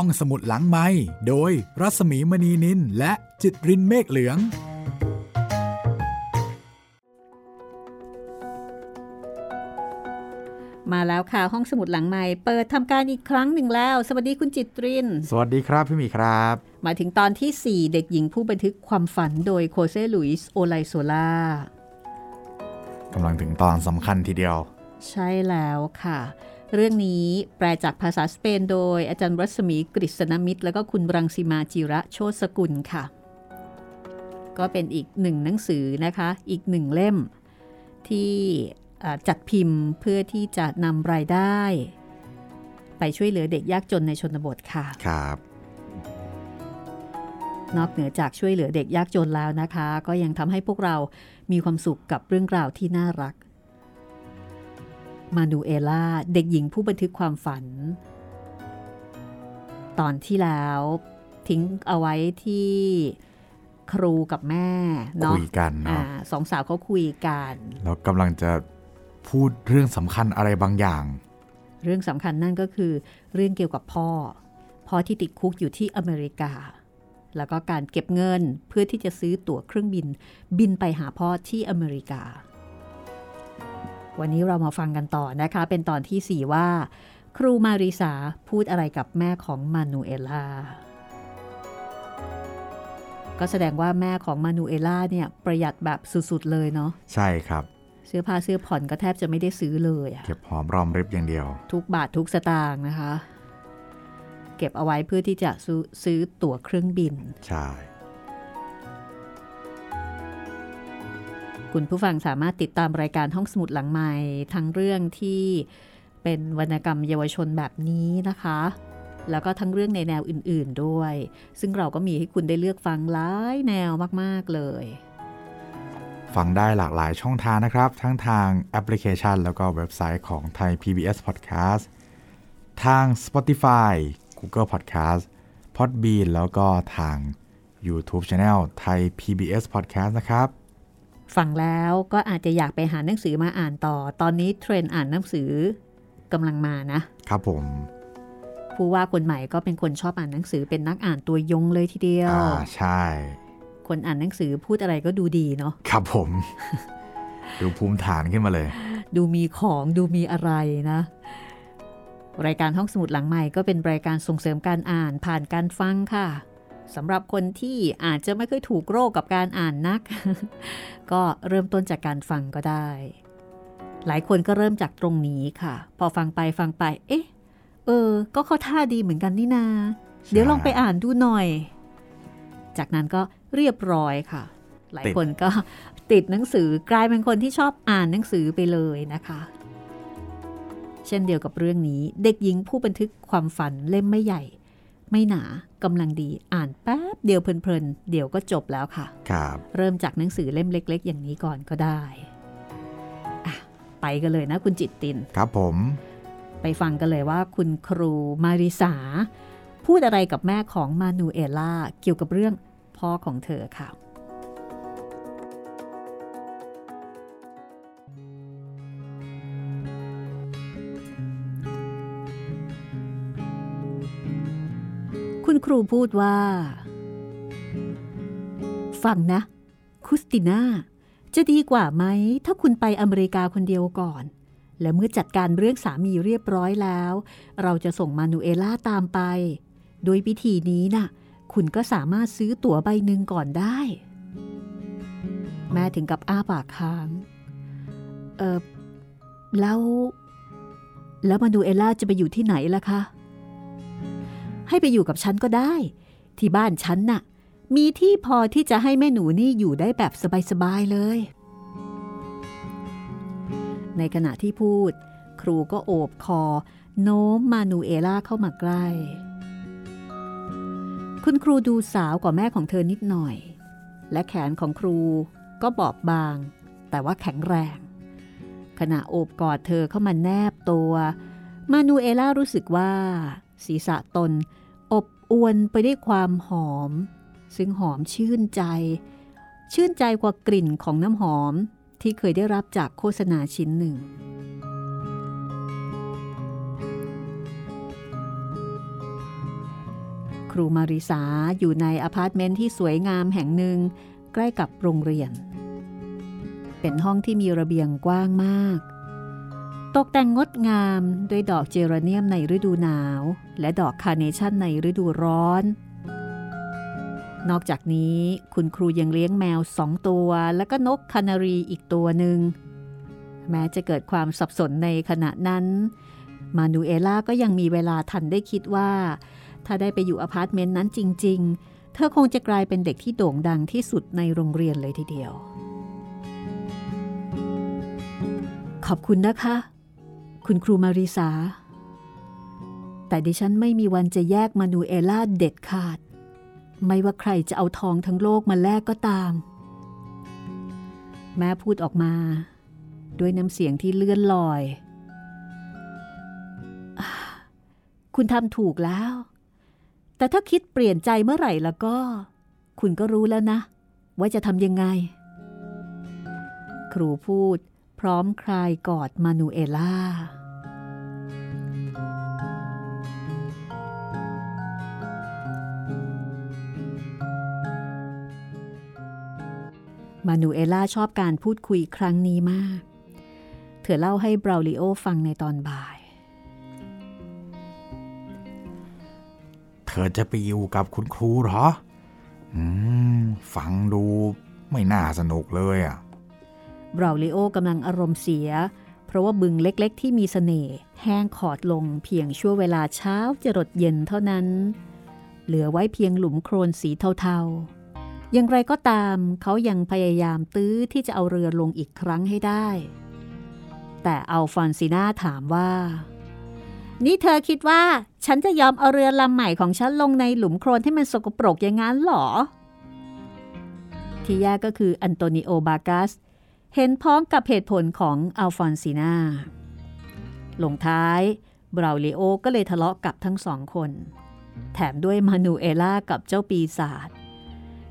ห้องสมุดหลังไม้โดยรัสมีมณีนินและจิตรินเมฆเหลือง มาแล้วค่ะห้องสมุดหลังใหม่เปิดทำการอีกครั้งหนึ่งแล้ว สวัสดีคุณจิตริน สวัสดีครับพี่หมีครับ มาถึงตอนที่ 4 เด็กหญิงผู้บันทึกความฝันโดยโคเซลุยส์โอไลโซลากำลังถึงตอนสำคัญทีเดียว ใช่แล้วค่ะ เรื่องนี้แปลจากภาษาสเปนโดยอาจารย์รัศมีกฤษณมิตร แล้วก็คุณรังสีมาจิระโชตสกุลค่ะ ก็เป็นอีกหนึ่งหนังสือนะคะ อีกหนึ่งเล่ม ที่อ่าจัดพิมพ์เพื่อที่จะนำรายได้ ไปช่วยเหลือเด็กยากจนในชนบทค่ะ ครับ นอกเหนือจากช่วยเหลือเด็กยากจนแล้วนะคะ ก็ยังทำให้พวกเรามีความสุขกับเรื่องราวที่น่ารัก มาดูเอล่าเด็กหญิงผู้บันทึกความฝัน ตอนที่แล้วทิ้งเอาไว้ที่ครูกับแม่เนาะคุยกันอ่าเนาะสองสาวเขาคุยกันแล้วกำลังจะพูดเรื่องสำคัญอะไรบางอย่าง เรื่องสำคัญนั่นก็คือเรื่องเกี่ยวกับพ่อ พ่อที่ติดคุกอยู่ที่อเมริกา แล้วก็การเก็บเงินเพื่อที่จะซื้อตั๋วเครื่องบินบินไปหาพ่อที่อเมริกา วันนี้เรามาฟังกันต่อนะคะ เป็นตอนที่ 4 ว่า ครูมาริสาพูดอะไรกับแม่ของมานูเอล่าก็แสดงว่าแม่ของมานูเอล่าเนี่ยประหยัดแบบสุดๆเลยเนาะใช่ครับ เสื้อผ้าเสื้อผ่อนก็แทบจะไม่ได้ซื้อเลยอะเก็บหอมรอมริบอย่างเดียว ทุกบาททุกสตางค์นะคะ เก็บเอาไว้เพื่อที่จะซื้อซื้อตั๋วเครื่องบิน ใช่ คุณผู้ฟังสามารถติดตามรายการห้องสมุดหลังใหม่ทั้งเรื่องที่เป็นวรรณกรรมเยาวชนแบบนี้นะคะ แล้วก็ทั้งเรื่องในแนวอื่นๆด้วย ซึ่งเราก็มีให้คุณได้เลือกฟังหลายแนวมากๆเลย ฟังได้หลากหลายช่องทางนะครับ ทั้งทางแอปพลิเคชัน แล้วก็เว็บไซต์ของไทย PBS Podcast ทาง Spotify Google Podcast Podbean แล้วก็ทาง YouTube Channel ไทย PBS Podcast นะครับ ฟังแล้วก็อาจจะอยากไปหาหนังสือมาอ่านต่อ ตอนนี้เทรนด์อ่านหนังสือกำลังมานะ ครับผม ผู้ว่าคนใหม่ก็เป็นคนชอบอ่านหนังสือเป็นนักอ่านตัวยงเลยทีเดียวอ่าใช่ คนอ่านหนังสือพูดอะไรก็ดูดีเนาะครับผม ดูภูมิฐานขึ้นมาเลย ดูมีของดูมีอะไรนะ รายการห้องสมุดหลังใหม่ก็เป็นรายการส่งเสริมการอ่านผ่านการฟังค่ะ สำหรับคนที่อาจจะไม่เคยถูกโรคกับการอ่านนัก ก็เริ่มต้นจากการฟังก็ได้ หลายคนก็เริ่มจากตรงนี้ค่ะ พอฟังไปฟังไป เอ๊ะ เออ ก็เข้าท่าดีเหมือนกันนี่นา เดี๋ยวลองไปอ่านดูหน่อย จากนั้นก็เรียบร้อยค่ะ หลายติดคนก็ติดหนังสือกลายเป็นคนที่ชอบอ่านหนังสือไปเลยนะคะ เช่นเดียวกับเรื่องนี้ เด็กหญิงผู้บันทึกความฝันเล่มไม่ใหญ่ ไม่หนา กำลังดีอ่านแป๊บเดียวเพลินๆ เดี๋ยวก็จบแล้วค่ะครับเริ่มจากหนังสือเล่มเล็ก ๆ อย่างนี้ก่อนก็ได้อะไปกันเลยนะคุณจิตติน ครับผม ไปฟังกันเลยว่าคุณครูมาริสา พูดอะไรกับแม่ของมานูเอล่าเกี่ยวกับเรื่องพ่อของเธอค่ะ ครูพูดว่า ฟังนะ คุสติน่า จะดีกว่าไหม ถ้าคุณไปอเมริกาคนเดียวก่อน และเมื่อจัดการเรื่องสามีเรียบร้อยแล้ว เราจะส่งมานูเอล่าตามไป โดยวิธีนี้น่ะ คุณก็สามารถซื้อตั๋วใบหนึ่งก่อนได้ แม่ถึงกับอ้าปากค้าง เออแล้ว แล้วมานูเอล่าจะไปอยู่ที่ไหนล่ะคะ ให้ไปอยู่กับฉันก็ได้ ที่บ้านฉันน่ะ มีที่พอที่จะให้แม่หนูนี่อยู่ได้แบบสบายๆเลย ในขณะที่พูด ครูก็โอบคอ โน้มมานูเอล่าเข้ามาใกล้ คุณครูดูสาวกว่าแม่ของเธอนิดหน่อย และแขนของครูก็บอบบาง แต่ว่าแข็งแรง ขณะโอบกอดเธอเข้ามาแนบตัว มานูเอล่ารู้สึกว่า ศีรษะตน อบอวนไปด้วยความหอม ซึ่งหอมชื่นใจ ชื่นใจกว่ากลิ่นของน้ำหอมที่เคยได้รับจากโฆษณาชิ้นหนึ่ง ครูมาริสาอยู่ในอพาร์ตเมนต์ที่สวยงามแห่งหนึ่ง ใกล้กับโรงเรียน เป็นห้องที่มีระเบียงกว้างมาก ตกแต่งงดงามด้วยดอกเจเรเนียมในฤดูหนาว และดอกคาร์เนชั่นในฤดูร้อน นอกจากนี้คุณครูยังเลี้ยงแมวสองตัว และก็นกคานารีอีกตัวหนึ่ง แม้จะเกิดความสับสนในขณะนั้น มานูเอล่าก็ยังมีเวลาทันได้คิดว่า ถ้าได้ไปอยู่อพาร์ตเมนต์นั้นจริง ๆ เธอคงจะกลายเป็นเด็กที่โด่งดังที่สุดในโรงเรียนเลยทีเดียวขอบคุณนะคะ คุณครูมาริสา แต่ดิฉันไม่มีวันจะแยกมานูเอล่าเด็ดขาด ไม่ว่าใครจะเอาทองทั้งโลกมาแลกก็ตาม แม่พูดออกมา ด้วยน้ำเสียงที่เลื่อนลอย คุณทำถูกแล้ว แต่ถ้าคิดเปลี่ยนใจเมื่อไหร่แล้วก็ คุณก็รู้แล้วนะ ว่าจะทำยังไง ครูพูดพร้อมคลายกอดมานูเอล่า มานูเอล่าชอบการพูดคุยครั้งนี้มาก เธอเล่าให้บราวลิโอฟังในตอนบ่าย เธอจะไปอยู่กับคุณครูเหรอ อืม ฟังดูไม่น่าสนุกเลยอะบราวลิโอกำลังอารมณ์เสีย เพราะว่าบึงเล็กๆ ที่มีสเสน่ห์แห้งขอดลงเพียงชั่วเวลาเช้าจรดเย็นเท่านั้น เหลือไว้เพียงหลุมโคลนสีเทาๆ อย่างไรก็ตามเขายังพยายามตื้อที่จะเอาเรือลงอีกครั้งให้ได้ แต่อัลฟอนซีนาถามว่า นี่เธอคิดว่าฉันจะยอมเอาเรือลำใหม่ของฉันลงในหลุมโคลนที่มันสกปรกอย่างนั้นหรอ ที่แย่ก็คืออันโตนิโอบากัส เห็นพ้องกับเหตุผลของอัลฟอนซีนาลงท้ายบราวลิโอก็เลยทะเลาะกับทั้งสองคน แถมด้วยมานูเอล่ากับเจ้าปีศาจ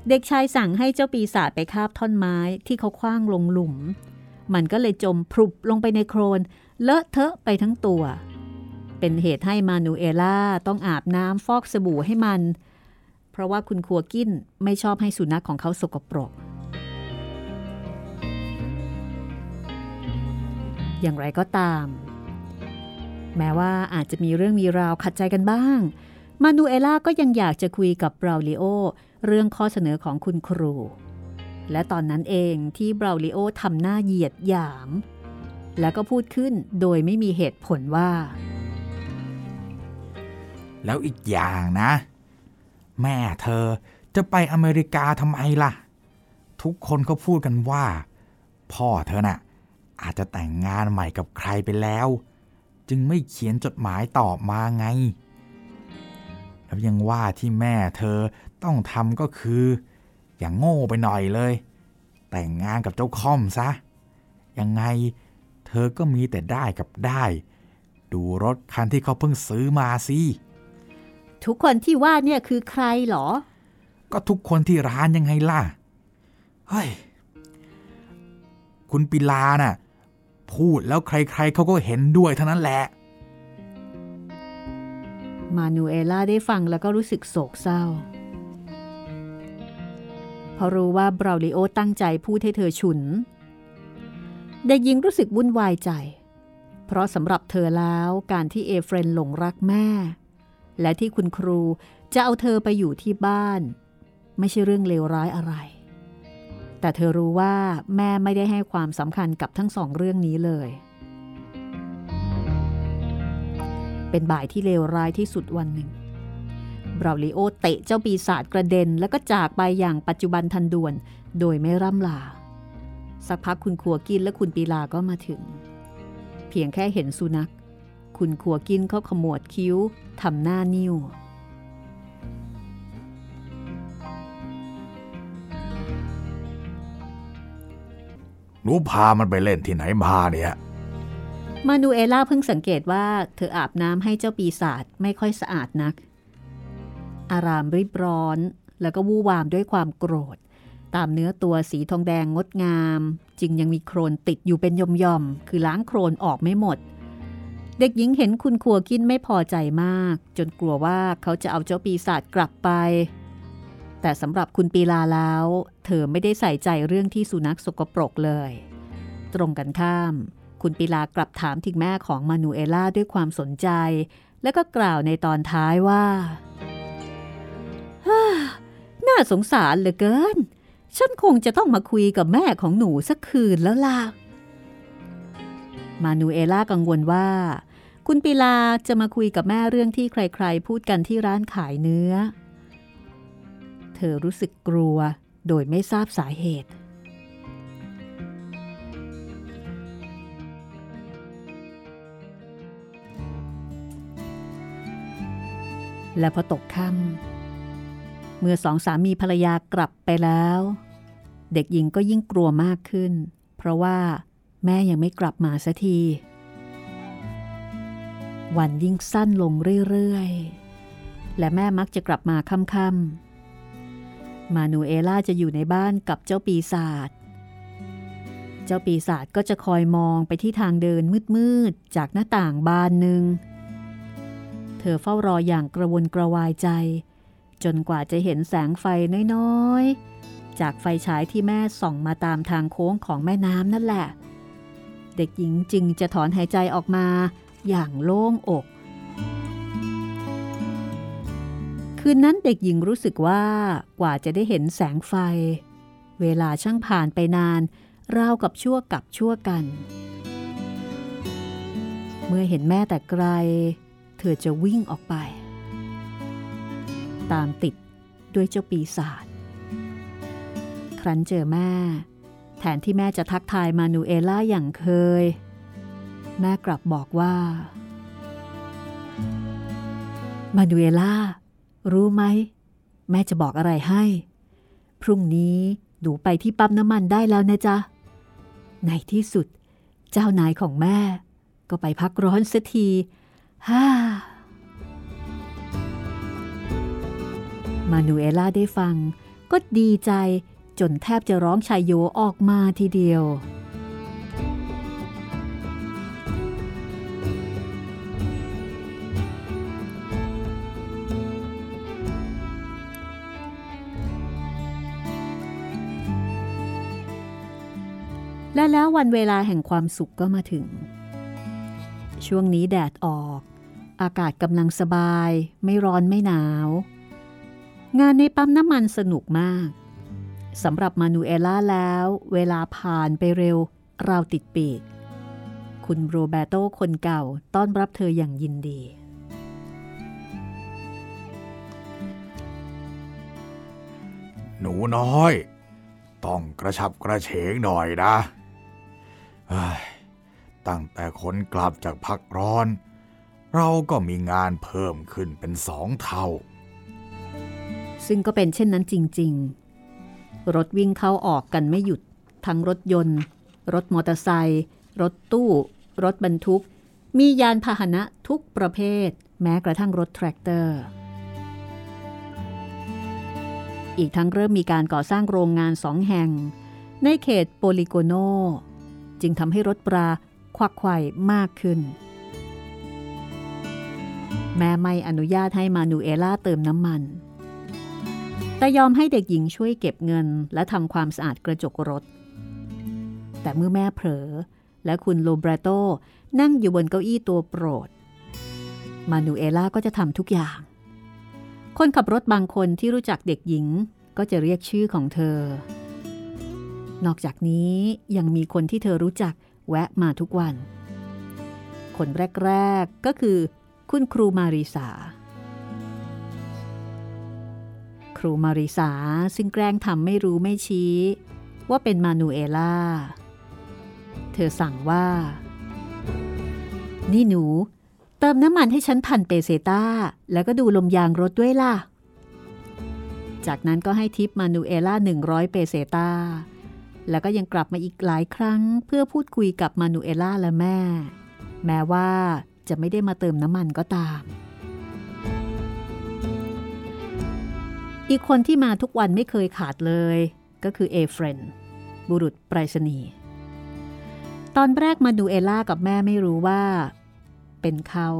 เด็กชายสั่งให้เจ้าปีศาจไปคาบท่อนไม้ที่เขาคว้างลงหลุม มันก็เลยจมพรุบลงไปในโครน เลอะเทอะไปทั้งตัว เป็นเหตุให้มานูเอล่าต้องอาบน้ำฟอกสบู่ให้มัน เพราะว่าคุณครัวกินไม่ชอบให้สุนัขของเขาสกปรก อย่างไรก็ตาม แม้ว่าอาจจะมีเรื่องมีราวขัดใจกันบ้าง มานูเอล่าก็ยังอยากจะคุยกับบราลิโอเรื่องข้อเสนอของคุณครู และตอนนั้นเองที่บราลิโอทำหน้าเหยียดหยาม แล้วก็พูดขึ้นโดยไม่มีเหตุผลว่า แล้วอีกอย่างนะ แม่เธอจะไปอเมริกาทำไมล่ะ ทุกคนเขาพูดกันว่า พ่อเธอน่ะอาจจะแต่งงานใหม่กับใครไปแล้ว จึงไม่เขียนจดหมายตอบมาไง แล้วยังว่าที่แม่เธอต้องทำก็คือ อย่างโง่ไปหน่อยเลย แต่งงานกับเจ้าคอมซะ ยังไงเธอก็มีแต่ได้กับได้ ดูรถคันที่เขาเพิ่งซื้อมาสิทุกคนที่ว่าเนี่ยคือใครเหรอ ก็ทุกคนที่ร้านยังไงล่ะ เฮ้ย คุณปิลาน่ะ พูดแล้วใครๆเขาก็เห็นด้วยเท่านั้นแหละ มานูเอล่าได้ฟังแล้วก็รู้สึกโศกเศร้า เพราะรู้ว่าบราลิโอตั้งใจพูดให้เธอฉุน เด็กหญิงรู้สึกวุ่นวายใจ เพราะสำหรับเธอแล้วการที่เอเฟรนหลงรักแม่ และที่คุณครูจะเอาเธอไปอยู่ที่บ้าน ไม่ใช่เรื่องเลวร้ายอะไร แต่เธอรู้ว่าแม่ไม่ได้ให้ความสำคัญกับทั้งสองเรื่องนี้เลยเเป็นบ่ายที่เลวร้ายที่สุดวันหนึ่งบราลิโอเตะเจ้าปีศาจกระเด็น แล้วก็จากไปอย่างปัจจุบันทันด่วน โดยไม่ร่ำลา สักพักคุณขัวกินและคุณปีลาก็มาถึง เพียงแค่เห็นสุนัข คุณขัวกินเขาขมวดคิ้วทำหน้านิ้วหนูพามันไปเล่นที่ไหนมาเนี่ย มานูเอล่าเพิ่งสังเกตว่าเธออาบน้ำให้เจ้าปีศาจไม่ค่อยสะอาดนัก อารามรีบร้อน แล้วก็วู่วามด้วยความโกรธ ตามเนื้อตัวสีทองแดงงดงาม จึงยังมีโครนติดอยู่เป็นย่อมๆคือล้างโครนออกไม่หมด เด็กหญิงเห็นคุณครัวกินไม่พอใจมาก จนกลัวว่าเขาจะเอาเจ้าปีศาจกลับไป แต่สำหรับคุณปีลาแล้ว เธอไม่ได้ใส่ใจเรื่องที่สุนัขสกปรกเลย ตรงกันข้าม คุณปีลากลับถามถึงแม่ของมานูเอล่าด้วยความสนใจ แล้วก็กล่าวในตอนท้ายว่าน่าสงสารเหลือเกิน ฉันคงจะต้องมาคุยกับแม่ของหนูสักคืนแล้วล่ะ มานูเอล่ากังวลว่า คุณปิลาจะมาคุยกับแม่เรื่องที่ใครๆ พูดกันที่ร้านขายเนื้อ เธอรู้สึกกลัวโดยไม่ทราบสาเหตุ และพอตกค่ำเมื่อสองสามีภรรยากลับไปแล้ว เด็กหญิงก็ยิ่งกลัวมากขึ้น เพราะว่าแม่ยังไม่กลับมาสัที วันยิ่งสั้นลงเรื่อยๆ และแม่มักจะกลับมาค่ำๆ มานูเอล่าจะอยู่ในบ้านกับเจ้าปีศาจ เจ้าปีศาจก็จะคอยมองไปที่ทางเดินมืดๆ จากหน้าต่างบานหนึ่ง เธอเฝ้ารออย่างกระวนกระวายใจ จนกว่าจะเห็นแสงไฟน้อยๆ จากไฟฉายที่แม่ส่องมาตามทางโค้งของแม่น้ำนั่นแหละ เด็กหญิงจึงจะถอนหายใจออกมาอย่างโล่งอก คืนนั้นเด็กหญิงรู้สึกว่ากว่าจะได้เห็นแสงไฟ เวลาช่างผ่านไปนานราวกับชั่วกับชั่วกัน เมื่อเห็นแม่แต่ไกล อจะวิ่งออกไป ตามติดด้วยเจ้าปีศาจครั้นเจอแม่ แทนที่แม่จะทักทายมานูเอล่าอย่างเคย แม่กลับบอกว่า มานูเอล่า รู้ไหม แม่จะบอกอะไรให้ พรุ่งนี้หนูไปที่ปั๊มน้ำมันได้แล้วนะจ๊ะ ในที่สุด เจ้านายของแม่ ก็ไปพักร้อนสักที ฮ่า มานูเอล่าได้ฟัง ก็ดีใจจนแทบจะร้องชายโยออกมาทีเดียว และแล้ววันเวลาแห่งความสุขก็มาถึง ช่วงนี้แดดออก อากาศกำลังสบาย ไม่ร้อนไม่หนาว งานในปั๊มน้ำมันสนุกมากสำหรับมานูเอล่าแล้ว เวลาผ่านไปเร็ว เราติดปีก คุณโรเบโตคนเก่าต้อนรับเธออย่างยินดี หนูน้อย ต้องกระฉับกระเฉงหน่อยนะ ตั้งแต่คนกลับจากพักร้อน เราก็มีงานเพิ่มขึ้นเป็นสองเท่า ซึ่งก็เป็นเช่นนั้นจริง ๆ รถวิ่งเข้าออกกันไม่หยุด ทั้งรถยนต์ รถมอเตอร์ไซค์รถตู้ รถบรรทุก มียานพาหนะทุกประเภท แม้กระทั่งรถแทรกเตอร์อีกทั้งเริ่มมีการก่อสร้างโรงงานสองแห่ง ในเขตโปลิโกโน จึงทำให้รถปลา ควักไข่มากขึ้น แม่ไม่อนุญาตให้มานูเอล่าเติมน้ำมัน แต่ยอมให้เด็กหญิงช่วยเก็บเงินและทำความสะอาดกระจกรถ แต่เมื่อแม่เผลอและคุณโลเบรโตนั่งอยู่บนเก้าอี้ตัวโปรด มานูเอล่าก็จะทำทุกอย่าง คนขับรถบางคนที่รู้จักเด็กหญิงก็จะเรียกชื่อของเธอ นอกจากนี้ยังมีคนที่เธอรู้จัก แวะมาทุกวัน คนแรก ๆ ก็คือคุณครูมาริสา ครูมาริสาซึ่งแกล้งทำไม่รู้ไม่ชี้ ว่าเป็นมานูเอล่า เธอสั่งว่า นี่หนู เติมน้ำมันให้ฉันพันเปเซต้า แล้วก็ดูลมยางรถด้วยล่ะ จากนั้นก็ให้ทิปมานูเอล่า100 เปเซต้า แล้วก็ยังกลับมาอีกหลายครั้งเพื่อพูดคุยกับมานูเอล่าและแม่ แม้ว่าจะไม่ได้มาเติมน้ำมันก็ตาม อีกคนที่มาทุกวันไม่เคยขาดเลย ก็คือเอเฟรนบุรุษไปรษณีย์ตอนแรกมานูเอล่ากับแม่ไม่รู้ว่าเปเป็นเขา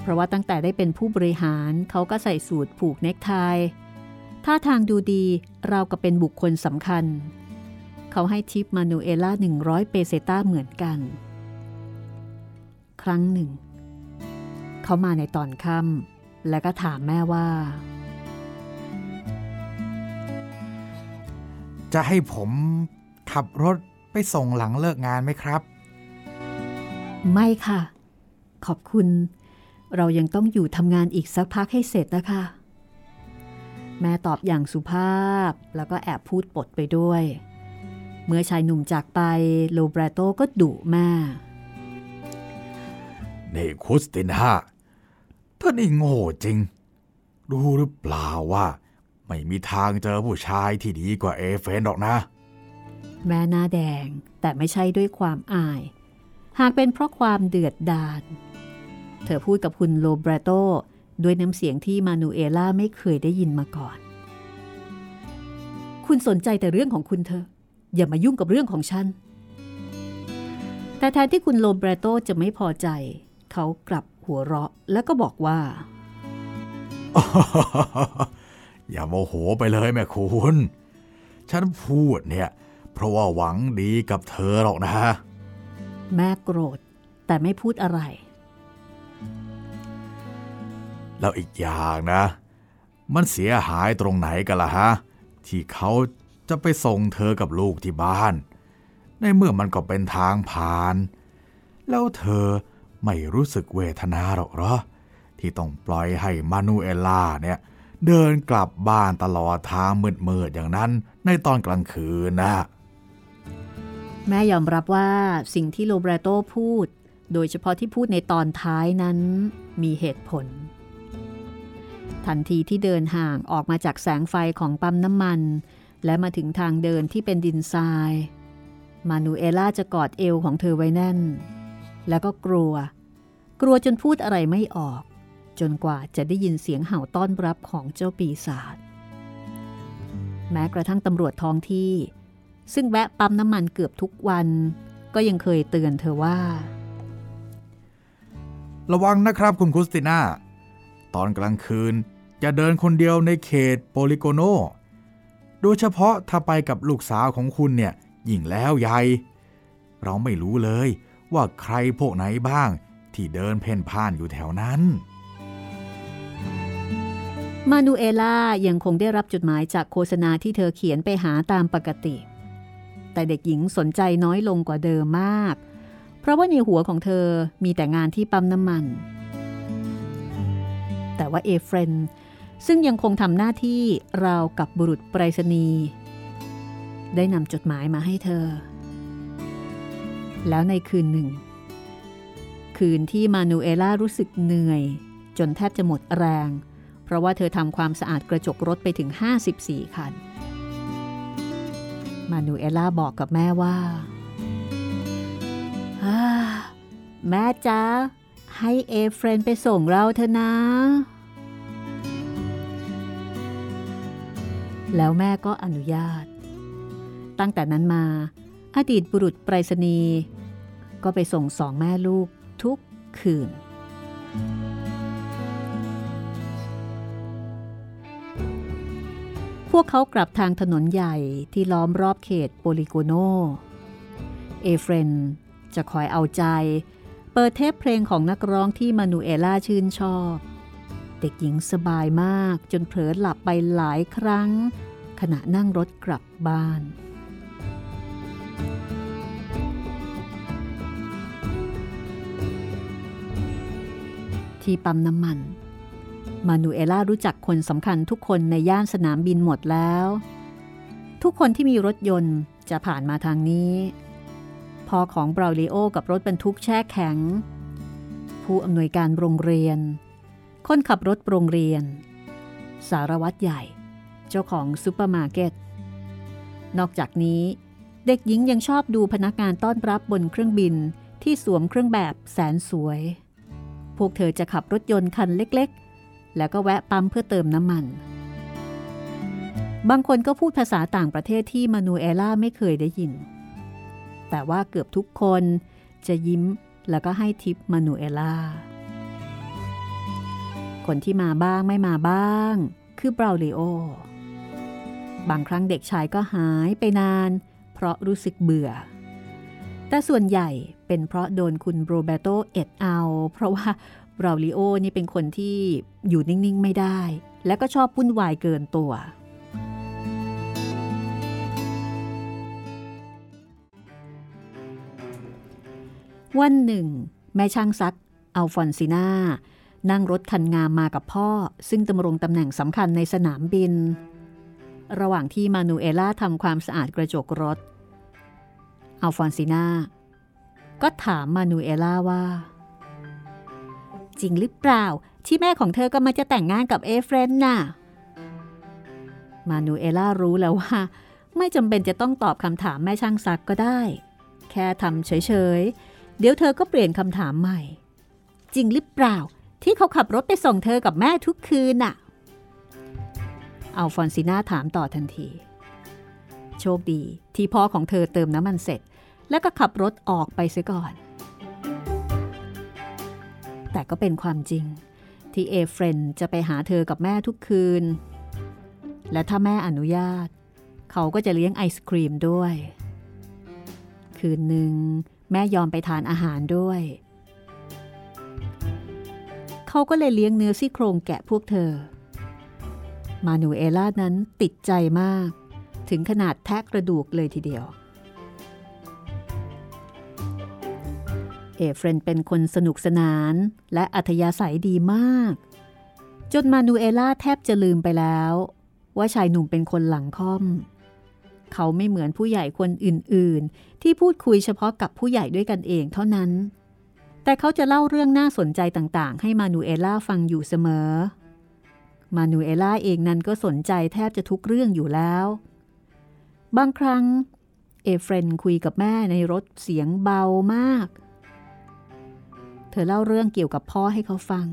เพราะว่าตั้งแต่ได้เป็นผู้บริหารเขาก็ใส่สูทผูกเนคไท ท่าทางดูดีราวกับเป็นบุคคลสำคัญ เขาให้ทิปมานูเอล่า 100 เปเซต้าเหมือนกัน ครั้งหนึ่ง เขามาในตอนค่ำและก็ถามแม่ว่า จะให้ผมขับรถไปส่งหลังเลิกงานไหมครับ ไม่ค่ะ ขอบคุณ เรายังต้องอยู่ทำงานอีกสักพักให้เสร็จนะคะ แม่ตอบอย่างสุภาพ แล้วก็แอบพูดปดไปด้วย เมื่อชายหนุ่มจากไปโลเบรโตก็ดุแม่นี่คุสตินาท่านนี่โง่จริง รู้หรือเปล่าว่า ไม่มีทางเจอผู้ชายที่ดีกว่าเอเฟนหรอกนะ แม่หน้าแดงแต่ไม่ใช่ด้วยความอาย หากเป็นเพราะความเดือดดาลเธอพูดกับคุณโลเบรโต ด้วยน้ำเสียงที่มานูเอล่าไม่เคยได้ยินมาก่อน คุณสนใจแต่เรื่องของคุณเธอ อย่ามายุ่งกับเรื่องของฉัน แต่แทนที่คุณโลเบรโตจะไม่พอใจ เขากลับหัวเราะแล้วก็บอกว่า อย่าโมโหไปเลยแม่คุณ ฉันพูดเนี่ย เพราะว่าหวังดีกับเธอหรอกนะ แม่โกรธแต่ไม่พูดอะไร แล้วอีกอย่างนะ มันเสียหายตรงไหนกันล่ะฮะ ที่เขาจะไปส่งเธอกับลูกที่บ้าน ในเมื่อมันก็เป็นทางผ่าน แล้วเธอไม่รู้สึกเวทนาหรอกหรอ ที่ต้องปล่อยให้มานูเอล่าเนี่ย เดินกลับบ้านตลอดทางมืดๆอย่างนั้นในตอนกลางคืนนะแม่ยอมรับว่าสิ่งที่โลเบรโตพูด โดยเฉพาะที่พูดในตอนท้ายนั้นมีเหตุผล ทันทีที่เดินห่างออกมาจากแสงไฟของปั๊มน้ำมัน และมาถึงทางเดินที่เป็นดินทราย มานูเอล่าจะกอดเอวของเธอไว้แน่น แล้วก็กลัว กลัวจนพูดอะไรไม่ออก จนกว่าจะได้ยินเสียงเห่าต้อนรับของเจ้าปีศาจแม้กระทั่งตำรวจท้องที่ ซึ่งแวะปั๊มน้ำมันเกือบทุกวัน ก็ยังเคยเตือนเธอว่า ระวังนะครับคุณคุสติน่า ตอนกลางคืนอย่าเดินคนเดียวในเขตโปลิโกโน โดยเฉพาะถ้าไปกับลูกสาวของคุณเนี่ยยิ่งแล้วใหญ่ เราไม่รู้เลยว่าใครพวกไหนบ้างที่เดินเพ่นพ่านอยู่แถวนั้น มานูเอล่ายังคงได้รับจดหมายจากโฆษณาที่เธอเขียนไปหาตามปกติ แต่เด็กหญิงสนใจน้อยลงกว่าเดิมมาก เพราะว่าในหัวของเธอมีแต่งานที่ปั๊มน้ำมัน แต่ว่าเอเฟรนซึ่งยังคงทำหน้าที่ราวกับบุรุษไปรษณีย์ได้นำจดหมายมาให้เธอ แล้วในคืนหนึ่ง คืนที่มานูเอล่ารู้สึกเหนื่อย จนแทบจะหมดแรง เพราะว่าเธอทำความสะอาดกระจกรถไปถึง 54 คัน มานูเอล่าบอกกับแม่ว่าแม่จ๊ะ ให้เอเฟรนไปส่งเราเถอะนะ แล้วแม่ก็อนุญาต ตั้งแต่นั้นมา อดีตบุรุษไปรษณีย์ก็ไปส่งสองแม่ลูกทุกคืน พวกเขากลับทางถนนใหญ่ที่ล้อมรอบเขตโปลิโกโน เอเฟรนจะคอยเอาใจ เปิดเทปเพลงของนักร้องที่มานูเอล่าชื่นชอบ เด็กหญิงสบายมากจนเผลอหลับไปหลายครั้ง ขณะนั่งรถกลับบ้านที่ปั๊มน้ำมัน มานูเอล่ารู้จักคนสำคัญทุกคนในย่านสนามบินหมดแล้ว ทุกคนที่มีรถยนต์จะผ่านมาทางนี้ พ่อของบราลิโอกับรถบรรทุกแช่แข็ง ผู้อำนวยการโรงเรียน คนขับรถโรงเรียน สารวัตรใหญ่ เจ้าของซูเปอร์มาร์เก็ต นอกจากนี้ เด็กหญิงยังชอบดูพนักงานต้อนรับบนเครื่องบินที่สวมเครื่องแบบแสนสวย พวกเธอจะขับรถยนต์คันเล็กๆ แล้วก็แวะปั๊มเพื่อเติมน้ำมันบางคนก็พูดภาษาต่างประเทศที่มานูเอล่าไม่เคยได้ยิน แต่ว่าเกือบทุกคนจะยิ้มแล้วก็ให้ทิปมานูเอล่า คนที่มาบ้างไม่มาบ้าง คือบราวลิโอบางครั้งเด็กชายก็หายไปนาน เพราะรู้สึกเบื่อ แต่ส่วนใหญ่เป็นเพราะโดนคุณโรเบโตเอ็ดเอา เพราะว่าบราวลิโอนี่เป็นคนที่อยู่นิ่ง ๆ ไม่ได้ และก็ชอบวุ่นวายเกินตัว วันหนึ่ง แม่ช่างซักอัลฟอนซินานั่งรถคันงามมากับพ่อ ซึ่งดำรงตำแหน่งสำคัญในสนามบิน ระหว่างที่มานูเอล่าทำความสะอาดกระจกรถ อัลฟอนซินาก็ถามมานูเอล่าว่า จริงหรือเปล่าที่แม่ของเธอกำลังจะแต่งงานกับเอเฟรนน่ะ มานูเอล่ารู้แล้วว่า ไม่จำเป็นจะต้องตอบคำถามแม่ช่างซักก็ได้ แค่ทำเฉยๆ เดี๋ยวเธอก็เปลี่ยนคำถามใหม่ จริงหรือเปล่าที่เขาขับรถไปส่งเธอกับแม่ทุกคืนน่ะ อัลฟอนซิน่าถามต่อทันที โชคดีที่พ่อของเธอเติมน้ำมันเสร็จ แล้วก็ขับรถออกไปเสียก่อน แต่ก็เป็นความจริงที่เอเฟรนจะไปหาเธอกับแม่ทุกคืน และถ้าแม่อนุญาต เขาก็จะเลี้ยงไอศครีมด้วย คืนหนึ่ง แม่ยอมไปทานอาหารด้วย เขาก็เลยเลี้ยงเนื้อซี่โครงแกะพวกเธอ มานูเอล่านั้นติดใจมาก ถึงขนาดแทะกระดูกเลยทีเดียว เอเฟรนเป็นคนสนุกสนานและอัธยาศัยดีมาก จนมานูเอล่าแทบจะลืมไปแล้ว ว่าชายหนุ่มเป็นคนหลังค่อม เขาไม่เหมือนผู้ใหญ่คนอื่นๆ ที่พูดคุยเฉพาะกับผู้ใหญ่ด้วยกันเองเท่านั้น แต่เขาจะเล่าเรื่องน่าสนใจต่างๆ ให้มานูเอล่าฟังอยู่เสมอ มานูเอล่าเองนั้นก็สนใจแทบจะทุกเรื่องอยู่แล้ว บางครั้ง เอเฟรนคุยกับแม่ในรถเสียงเบามาก เธอเล่าเรื่องเกี่ยวกับพ่อให้เขาฟัง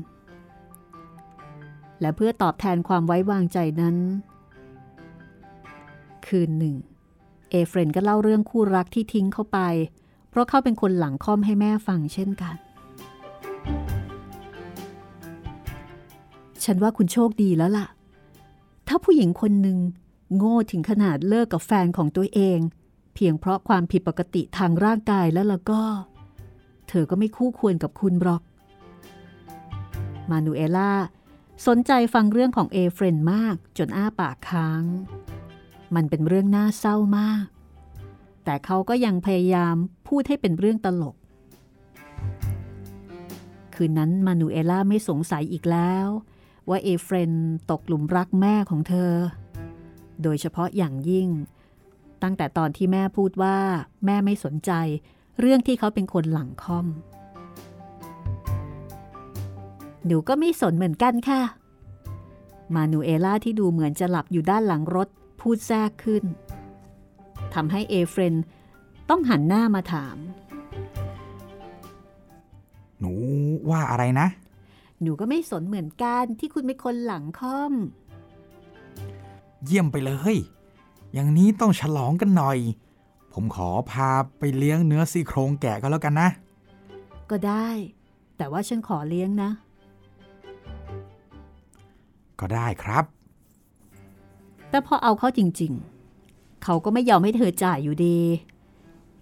และเพื่อตอบแทนความไว้วางใจนั้น คืนหนึ่ง เอเฟรนก็เล่าเรื่องคู่รักที่ทิ้งเขาไป เพราะเขาเป็นคนหลังค่อมให้แม่ฟังเช่นกัน ฉันว่าคุณโชคดีแล้วล่ะ ถ้าผู้หญิงคนหนึ่งโง่ถึงขนาดเลิกกับแฟนของตัวเอง เพียงเพราะความผิดปกติทางร่างกายแล้วล่ะก็ เธอก็ไม่คู่ควรกับคุณหรอก มานูเอล่าสนใจฟังเรื่องของเอเฟรนมากจนอ้าปากค้าง มันเป็นเรื่องน่าเศร้ามาก แต่เขาก็ยังพยายามพูดให้เป็นเรื่องตลก คืนนั้นมานูเอล่าไม่สงสัยอีกแล้ว ว่าเอเฟรนตกหลุมรักแม่ของเธอ โดยเฉพาะอย่างยิ่ง ตั้งแต่ตอนที่แม่พูดว่า แม่ไม่สนใจ เรื่องที่เขาเป็นคนหลังคอม หนูก็ไม่สนเหมือนกันค่ะมานูเอล่าที่ดูเหมือนจะหลับอยู่ด้านหลังรถ พูดแทรกขึ้นทำให้เอเฟรนต้องหันหน้ามาถาม หนูว่าอะไรนะ หนูก็ไม่สนเหมือนกันที่คุณเป็นคนหลังค่อม เยี่ยมไปเลย อย่างนี้ต้องฉลองกันหน่อย ผมขอพาไปเลี้ยงเนื้อซี่โครงแกะก็แล้วกันนะ ก็ได้ แต่ว่าฉันขอเลี้ยงนะ ก็ได้ครับ แต่พอเอาเข้าจริงๆ เขาก็ไม่ยอมให้เธอจ่ายอยู่ดี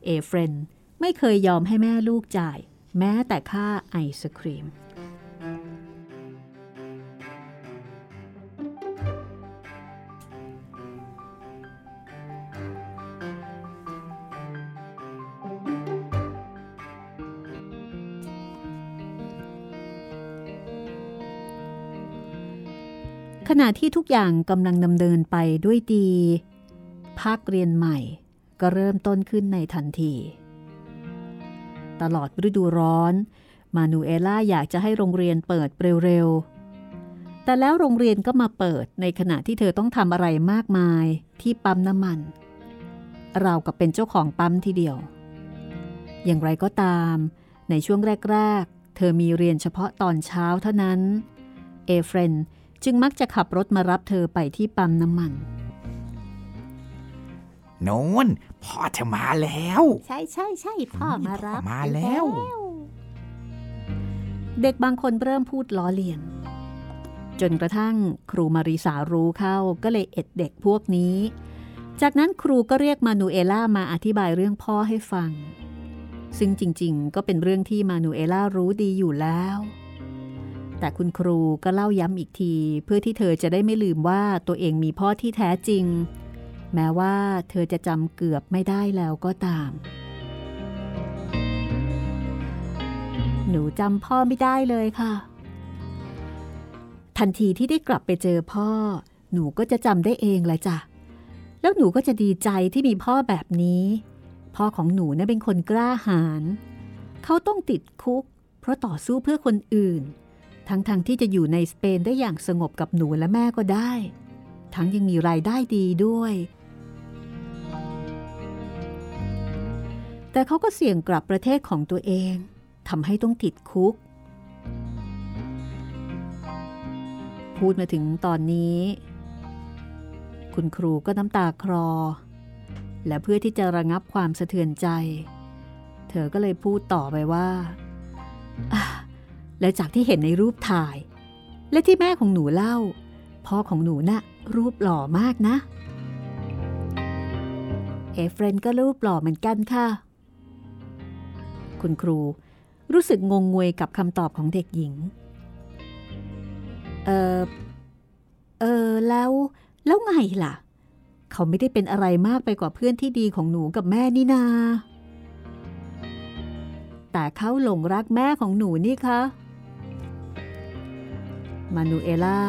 เอเฟรนไม่เคยยอมให้แม่ลูกจ่าย แม้แต่ค่าไอศครีม ขณะที่ทุกอย่างกำลังดำเนินไปด้วยดี ภาคเรียนใหม่ก็เริ่มต้นขึ้นในทันที ตลอดฤดูร้อน มานูเอล่าอยากจะให้โรงเรียนเปิดเร็วๆ แต่แล้วโรงเรียนก็มาเปิดในขณะที่เธอต้องทำอะไรมากมายที่ปั๊มน้ำมัน เรากับเป็นเจ้าของปั๊มทีเดียว อย่างไรก็ตาม ในช่วงแรก ๆ เธอมีเรียนเฉพาะตอนเช้าเท่านั้น เอเฟรน จึงมักจะขับรถมารับเธอไปที่ปั๊มน้ำมันโน้นพ่อเธอมาแล้ว ใช่ใช่ใช่พ่อมารับพ่อมาแล้ววเด็กบางคนเริ่มพูดล้อเลียน จนกระทั่งครูมาริสารู้เข้าก็เลยเอ็ดเด็กพวกนี้ จากนั้นครูก็เรียกมานูเอล่ามาอธิบายเรื่องพ่อให้ฟัง ซึ่งจริงๆ ก็เป็นเรื่องที่มานูเอล่ารู้ดีอยู่แล้ว แต่คุณครูก็เล่าย้ำอีกที เพื่อที่เธอจะได้ไม่ลืมว่าตัวเองมีพ่อที่แท้จริง แม้ว่าเธอจะจำเกือบไม่ได้แล้วก็ตาม หนูจำพ่อไม่ได้เลยค่ะ ทันทีที่ได้กลับไปเจอพ่อ หนูก็จะจำได้เองแหละจ้ะแล้วหนูก็จะดีใจที่มีพ่อแบบนี้ พ่อของหนูน่ะเป็นคนกล้าหาญเขาต้องติดคุก เพราะต่อสู้เพื่อคนอื่น ทั้งๆทที่จะอยู่ในสเปนได้อย่างสงบกับหนูและแม่ก็ได้ ทั้งยังมีรายได้ดีด้วย แต่เขาก็เสี่ยงกลับประเทศของตัวเองทำให้ต้องติดคุก พูดมาถึงตอนนี้ คุณครูก็น้ำตาคลอ และเพื่อที่จะระงับความสะเทือนใจ เธอก็เลยพูดต่อไปว่า และจากที่เห็นในรูปถ่าย และที่แม่ของหนูเล่า พ่อของหนูนะ่ะรูปหล่อมากนะ เอเฟรนก็รูปหล่อเหมือนกันค่ะ คุณครูรู้สึกงงงวยกับคำตอบของเด็กหญิง เออเออแล้วแล้วไงล่ะ เขาไม่ได้เป็นอะไรมากไปกว่าเพื่อนที่ดีของหนูกับแม่นี่นาแต่เขาหลงรักแม่ของหนูนี่คะ มานูเอล่า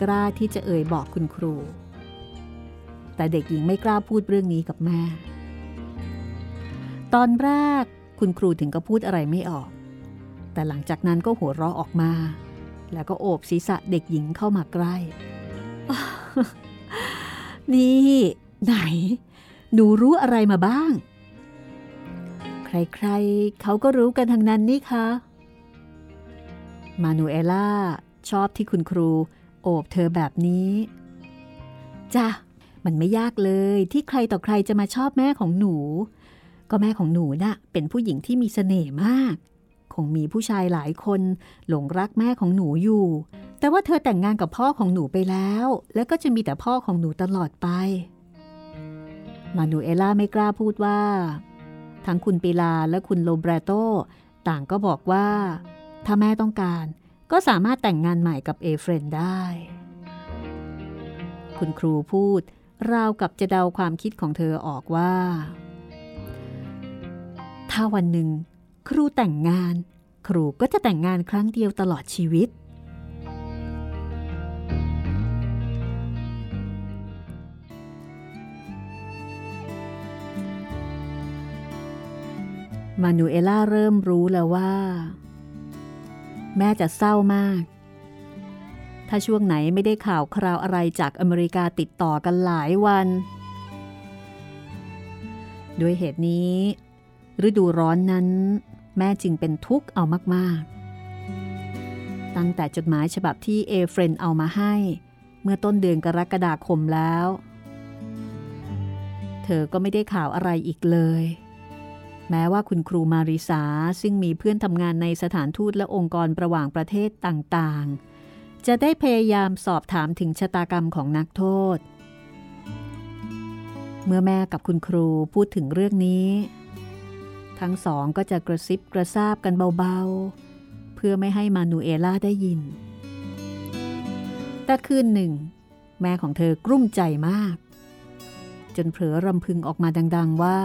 กล้าที่จะเอ่ยบอกคุณครู แต่เด็กหญิงไม่กล้าพูดเรื่องนี้กับแม่ ตอนแรกคุณครูถึงก็พูดอะไรไม่ออก แต่หลังจากนั้นก็หัวเราะออกมา แล้วก็โอบศีรษะเด็กหญิงเข้ามาใกล้ นี่ ไหน หนูรู้อะไรมาบ้าง ใครๆ เขาก็รู้กันทั้งนั้นนี่คะ มานูเอล่าชอบที่คุณครูโอบเธอแบบนี้จ้ะมันไม่ยากเลยที่ใครต่อใครจะมาชอบแม่ของหนู ก็แม่ของหนูน่ะเป็นผู้หญิงที่มีเสน่ห์มาก คงมีผู้ชายหลายคนหลงรักแม่ของหนูอยู่ แต่ว่าเธอแต่งงานกับพ่อของหนูไปแล้ว แล้วก็จะมีแต่พ่อของหนูตลอดไป มานูเอล่าไม่กล้าพูดว่า ทั้งคุณปิลาและคุณโลเบรโตต่างก็บอกว่า ถ้าแม่ต้องการก็สามารถแต่งงานใหม่กับเอเฟรนได้ คุณครูพูดราวกับจะเดาความคิดของเธอออกว่า ถ้าวันหนึ่ง ครูแต่งงาน ครูก็จะแต่งงานครั้งเดียวตลอดชีวิต มานูเอล่าเริ่มรู้แล้วว่า แม่จะเศร้ามาก ถ้าช่วงไหนไม่ได้ข่าวคราวอะไรจากอเมริกาติดต่อกันหลายวัน ด้วยเหตุนี้ ฤดูร้อนนั้น แม่จึงเป็นทุกข์เอามากๆ ตั้งแต่จดหมายฉบับที่เอเฟรนเอามาให้ เมื่อต้นเดือนกรกฎาคมแล้ว เธอก็ไม่ได้ข่าวอะไรอีกเลย แม้ว่าคุณครูมาริสาซึ่งมีเพื่อนทำงานในสถานทูตและองค์กรระหว่างประเทศต่างๆ จะได้พยายามสอบถามถึงชะตากรรมของนักโทษ เมื่อแม่กับคุณครูพูดถึงเรื่องนี้ ทั้งสองก็จะกระซิบกระซาบกันเบาๆ เพื่อไม่ให้มานูเอล่าได้ยิน แต่คืนหนึ่ง แม่ของเธอกลุ้มใจมาก จนเผลอรำพึงออกมาดัง ๆว่า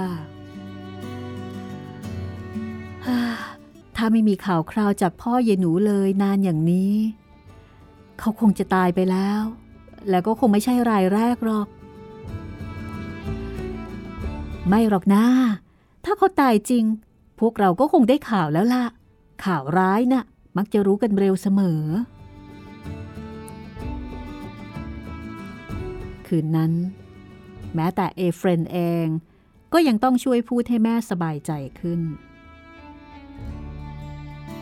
ถ้าไม่มีข่าวคราวจากพ่อเยหนูเลยนานอย่างนี้ เขาคงจะตายไปแล้ว แล้วก็คงไม่ใช่รายแรกหรอก ไม่หรอกนะ ถ้าเขาตายจริง พวกเราก็คงได้ข่าวแล้วล่ะ ข่าวร้ายนะ่ะ มักจะรู้กันเร็วเสมอ คืนนั้น แม้แต่เอเฟรนเองก็ยังต้องช่วยพูดให้แม่สบายใจขึ้น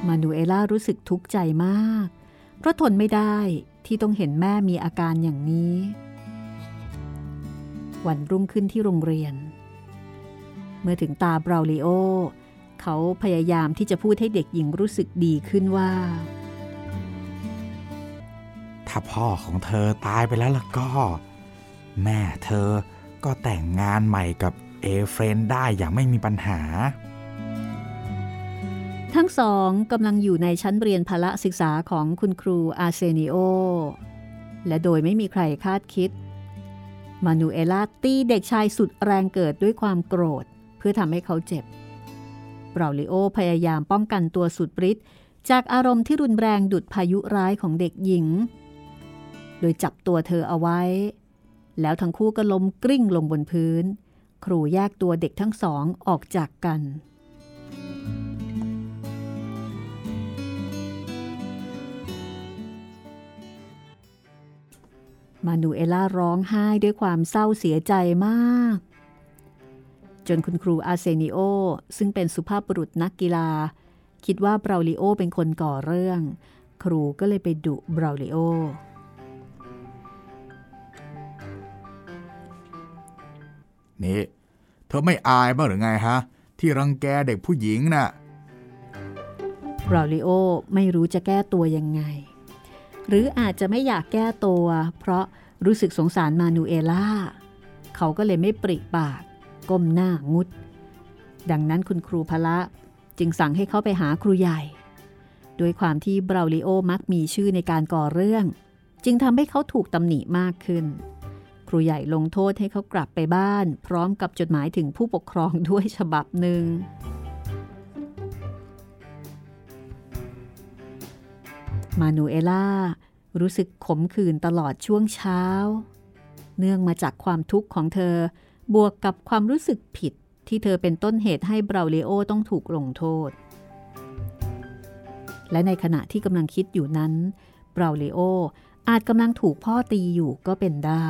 มานูเอล่ารู้สึกทุกข์ใจมาก เพราะทนไม่ได้ที่ต้องเห็นแม่มีอาการอย่างนี้ วันรุ่งขึ้นที่โรงเรียน เมื่อถึงตาบราวลิโอ เขาพยายามที่จะพูดให้เด็กหญิงรู้สึกดีขึ้นว่า ถ้าพ่อของเธอตายไปแล้วล่ะก็ แม่เธอก็แต่งงานใหม่กับเอเฟรนได้อย่างไม่มีปัญหา ทั้งสองกำลังอยู่ในชั้นเรียนพลศึกษาของคุณครูอาเซนิโอ และโดยไม่มีใครคาดคิด มานูเอล่าตีเด็กชายสุดแรงเกิดด้วยความโกรธ เพื่อทำให้เขาเจ็บเบราลิโอพยายามป้องกันตัวสุดฤทธิ์จากอารมณ์ที่รุนแรงดุดพายุร้ายของเด็กหญิง โดยจับตัวเธอเอาไว้ แล้วทั้งคู่ก็ล้มกลิ้งลงบนพื้น ครูแยกตัวเด็กทั้งสองออกจากกัน มานูเอล่าร้องไห้ด้วยความเศร้าเสียใจมาก จนคุณครูอาเซนิโอ ซึ่งเป็นสุภาพบุรุษนักกีฬา คิดว่าเบราลิโอเป็นคนก่อเรื่อง ครูก็เลยไปดุเบราลิโอนี่เธอไม่อายบ้างหรือไงฮะ ที่รังแกเด็กผู้หญิงน่ะบราลิโอไม่รู้จะแก้ตัวยังไง หรืออาจจะไม่อยากแก้ตัว เพราะรู้สึกสงสารมานูเอล่า เขาก็เลยไม่ปริปาก ก้มหน้างุด ดังนั้นคุณครูพละจึงสั่งให้เขาไปหาครูใหญ่ โดยความที่เบราลิโอมักมีชื่อในการก่อเรื่อง จึงทำให้เขาถูกตำหนิมากขึ้น ครูใหญ่ลงโทษให้เขากลับไปบ้าน พร้อมกับจดหมายถึงผู้ปกครองด้วยฉบับหนึ่ง มานูเอล่ารู้สึกขมขื่นตลอดช่วงเช้า เนื่องมาจากความทุกข์ของเธอบวกกับความรู้สึกผิดที่เธอเป็นต้นเหตุให้เบราเลโอต้องถูกลงโทษ และในขณะที่กำลังคิดอยู่นั้น เบราเลโออาจกำลังถูกพ่อตีอยู่ก็เป็นได้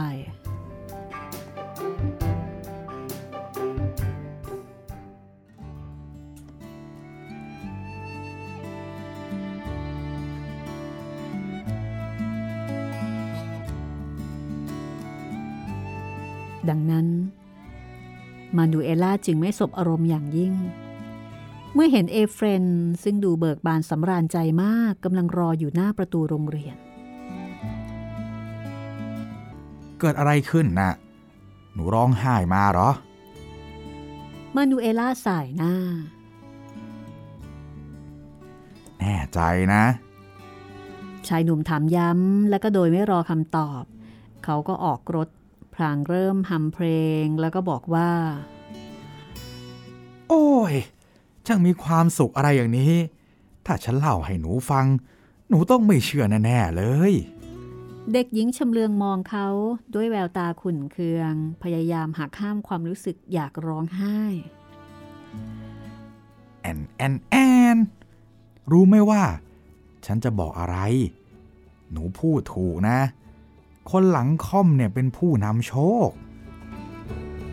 ดังนั้น มานูเอล่าจึงไม่สบอารมณ์อย่างยิ่ง เมื่อเห็นเอเฟรนซึ่งดูเบิกบานสำราญใจมากกำลังรออยู่หน้าประตูโรงเรียน เกิดอะไรขึ้นน่ะ หนูร้องไห้มาเหรอ มานูเอล่าส่ายหน้า แน่ใจนะชายหนุ่มถามย้ำและก็โดยไม่รอคำตอบ เขาก็ออกรถพ ลางเริ่มฮัมเพลงแล้วก็บอกว่า โอ้ย ช่างมีความสุขอะไรอย่างนี้ ถ้าฉันเล่าให้หนูฟัง หนูต้องไม่เชื่อแน่ๆเลย เด็กหญิงชำเลืองมองเขาด้วยแววตาขุ่นเคือง พยายามหักห้ามความรู้สึกอยากร้องไห้ แอนแอนแอนรู้ไหมว่า ฉันจะบอกอะไร หนูพูดถูกนะ คนหลังค่อมเนี่ยเป็นผู้นำโชค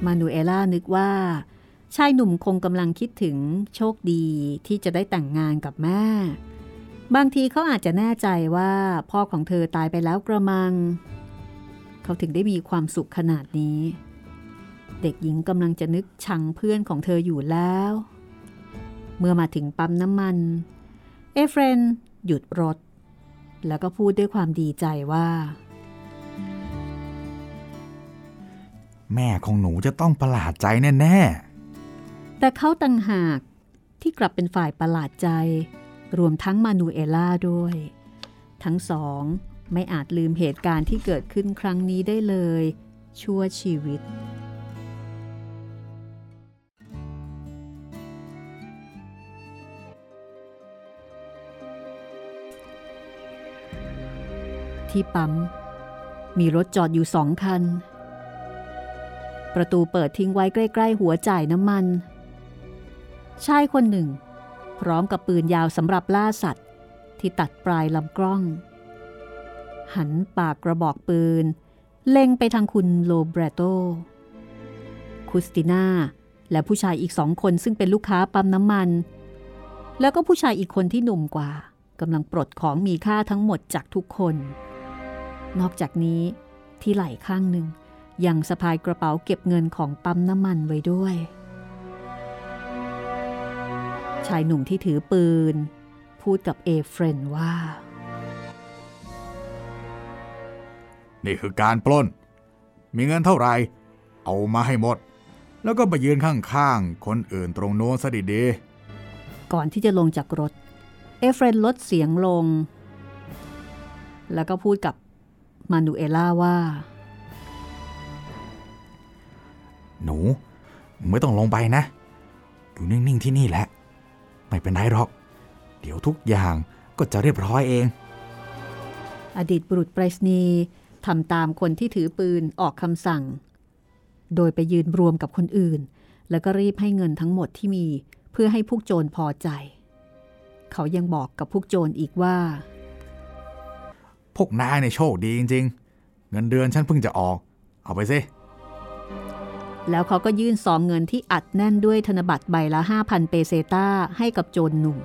มานูเอล่านึกว่า ชายหนุ่มคงกำลังคิดถึงโชคดีที่จะได้แต่งงานกับแม่ บางทีเขาอาจจะแน่ใจว่าพ่อของเธอตายไปแล้วกระมัง เขาถึงได้มีความสุขขนาดนี้ เด็กหญิงกำลังจะนึกชังเพื่อนของเธออยู่แล้ว เมื่อมาถึงปั๊มน้ำมัน เอเฟรน หยุดรถ แล้วก็พูดด้วยความดีใจว่า แม่ของหนูจะต้องประหลาดใจแน่ๆ แต่เขาต่างหากที่กลับเป็นฝ่ายประหลาดใจ รวมทั้งมานูเอล่าด้วย ทั้งสองไม่อาจลืมเหตุการณ์ที่เกิดขึ้นครั้งนี้ได้เลย ชั่วชีวิต ที่ปั๊ม มีรถจอดอยู่สองคัน ประตูเปิดทิ้งไว้ใกล้ๆหัวจ่ายน้ำมัน ชายคนหนึ่ง พร้อมกับปืนยาวสำหรับล่าสัตว์ ที่ตัดปลายลำกล้อง หันปากกระบอกปืน เล็งไปทางคุณโลเบรโต คุสติน่า และผู้ชายอีกสองคนซึ่งเป็นลูกค้าปั๊มน้ำมัน แล้วก็ผู้ชายอีกคนที่หนุ่มกว่ากำลังปลดของมีค่าทั้งหมดจากทุกคน นอกจากนี้ที่ไหล่ข้างหนึ่ง ยังสะพายกระเป๋าเก็บเงินของปั๊มน้ำมันไว้ด้วย ชายหนุ่มที่ถือปืน พูดกับเอเฟรนว่า นี่คือการปล้น มีเงินเท่าไหร่ เอามาให้หมด แล้วก็ไปยืนข้างๆ คนอื่นตรงโน้นซะดีก่อนที่จะลงจากรถ เอเฟรนลดเสียงลง แล้วก็พูดกับมานูเอล่าว่า หนู ไม่ต้องลงไปนะ อยู่นิ่ง ๆ ที่นี่แหละ ไม่เป็นไรหรอก เดี๋ยวทุกอย่างก็จะเรียบร้อยเอง อดีตบุรุษไปรษณีย์ทำตามคนที่ถือปืนออกคำสั่ง โดยไปยืนรวมกับคนอื่น แล้วก็รีบให้เงินทั้งหมดที่มีเพื่อให้พวกโจรพอใจ เขายังบอกกับพวกโจรอีกว่าๆพวกนายในยโชคดีจริง ๆ เงินเดือนฉันเพิ่งจะออก เอาไปสิ แล้วเขาก็ยื่นซองเงินที่อัดแน่นด้วยธนบัตรใบละ 5,000 เปเซตาให้กับโจรหนุ่ม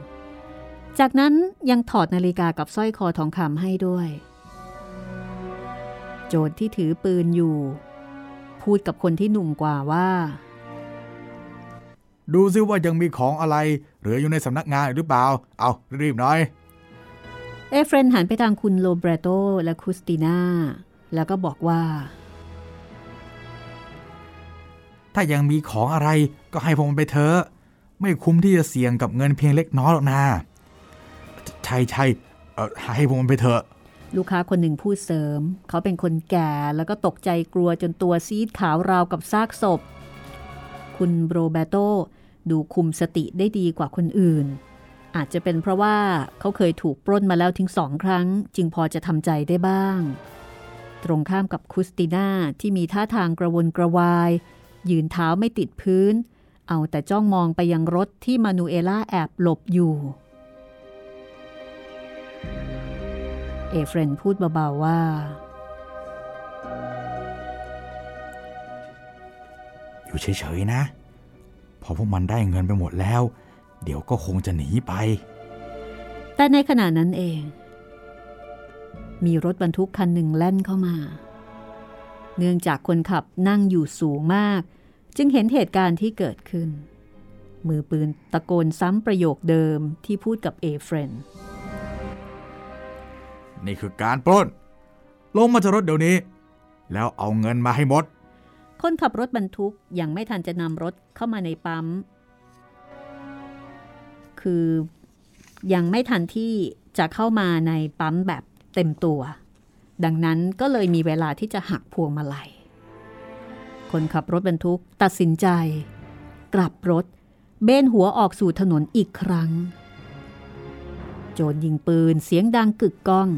จากนั้นยังถอดนาฬิกากับสร้อยคอทองคำให้ด้วย โจรที่ถือปืนอยู่ พูดกับคนที่หนุ่มกว่าว่า ดูซิว่ายังมีของอะไร เหลืออยู่ในสำนักงานหรือเปล่า เอารีบหน่อย เอเฟรนหันไปทางคุณโลเบรโตและคุสติน่าแล้วก็บอกว่า ถ้ายังมีของอะไรก็ให้ผมไปเถอะ ไม่คุ้มที่จะเสี่ยงกับเงินเพียงเล็กน้อยหรอกนะใช่ใช่เออให้ผมไปเถอะ ลูกค้าคนหนึ่งพูดเสริม เขาเป็นคนแก่แล้วก็ตกใจกลัวจนตัวซีดขาวราวกับซากศพ คุณโรเบโตดูคุมสติได้ดีกว่าคนอื่น อาจจะเป็นเพราะว่าเขาเคยถูกปล้นมาแล้วถึงสองครั้ง จึงพอจะทำใจได้บ้าง ตรงข้ามกับคุสติน่าที่มีท่าทางกระวนกระวาย ยืนเท้าไม่ติดพื้น เอาแต่จ้องมองไปยังรถที่มานูเอล่าแอบหลบอยู่ เอเฟรนพูดเบาๆว่า อยู่เฉยๆนะ พอพวกมันได้เงินไปหมดแล้ว เดี๋ยวก็คงจะหนีไป แต่ในขณะนั้นเอง มีรถบรรทุกคันหนึ่งแล่นเข้ามาเนื่องจากคนขับนั่งอยู่สูงมาก จึงเห็นเหตุการณ์ที่เกิดขึ้น มือปืนตะโกนซ้ำประโยคเดิมที่พูดกับเอเฟรน นี่คือการปล้น ลงมาจากรถเดี๋ยวนี้ แล้วเอาเงินมาให้หมด คนขับรถบรรทุกยังไม่ทันจะนำรถเข้ามาในปั๊ม คือยังไม่ทันที่จะเข้ามาในปั๊มแบบเต็มตัว ดังนั้นก็เลยมีเวลาที่จะหักพวงมาลัย คนขับรถบรรทุกตัดสินใจ กลับรถ เบนหัวออกสู่ถนนอีกครั้ง โจรยิงปืนเสียงดังกึกก้อง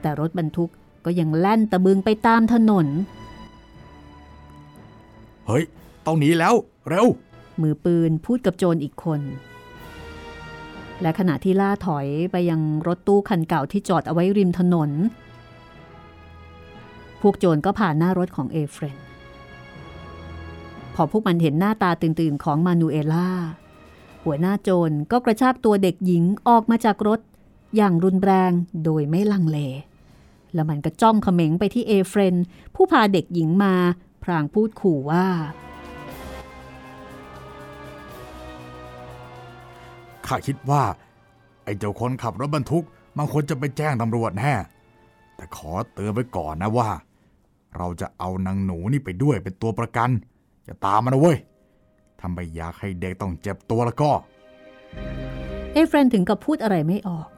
แต่รถบรรทุกก็ยังแล่นตะบึงไปตามถนน เฮ้ย ต้องหนีแล้ว เร็ว มือปืนพูดกับโจรอีกคน และขณะที่ล่าถอยไปยังรถตู้คันเก่าที่จอดเอาไว้ริมถนน พวกโจรก็ผ่านหน้ารถของเอเฟรนพ อพวกมันเห็นหน้าตาตื่นๆของมานูเอล่า หัวหน้าโจรก็กระชากตัวเด็กหญิงออกมาจากรถ อย่างรุนแรงโดยไม่ลังเล แล้วมันก็จ้องเขม็งไปที่เอเฟรน ผู้พาเด็กหญิงมาพลางพูดขู่ว่า ข้าคิดว่า ไอ้เจ้าคนขับรถบรรทุกมันควรจะไปแจ้งตำรวจแน่แต่ขอเตือนไว้ก่อนนะว่า เราจะเอานางหนูนี่ไปด้วยเป็นตัวประกัน อย่าตามมันนะเว้ยทำไปอยากให้เด็กต้องเจ็บตัวแล้วก็เอเฟรนถึงกับพูดอะไรไม่ออก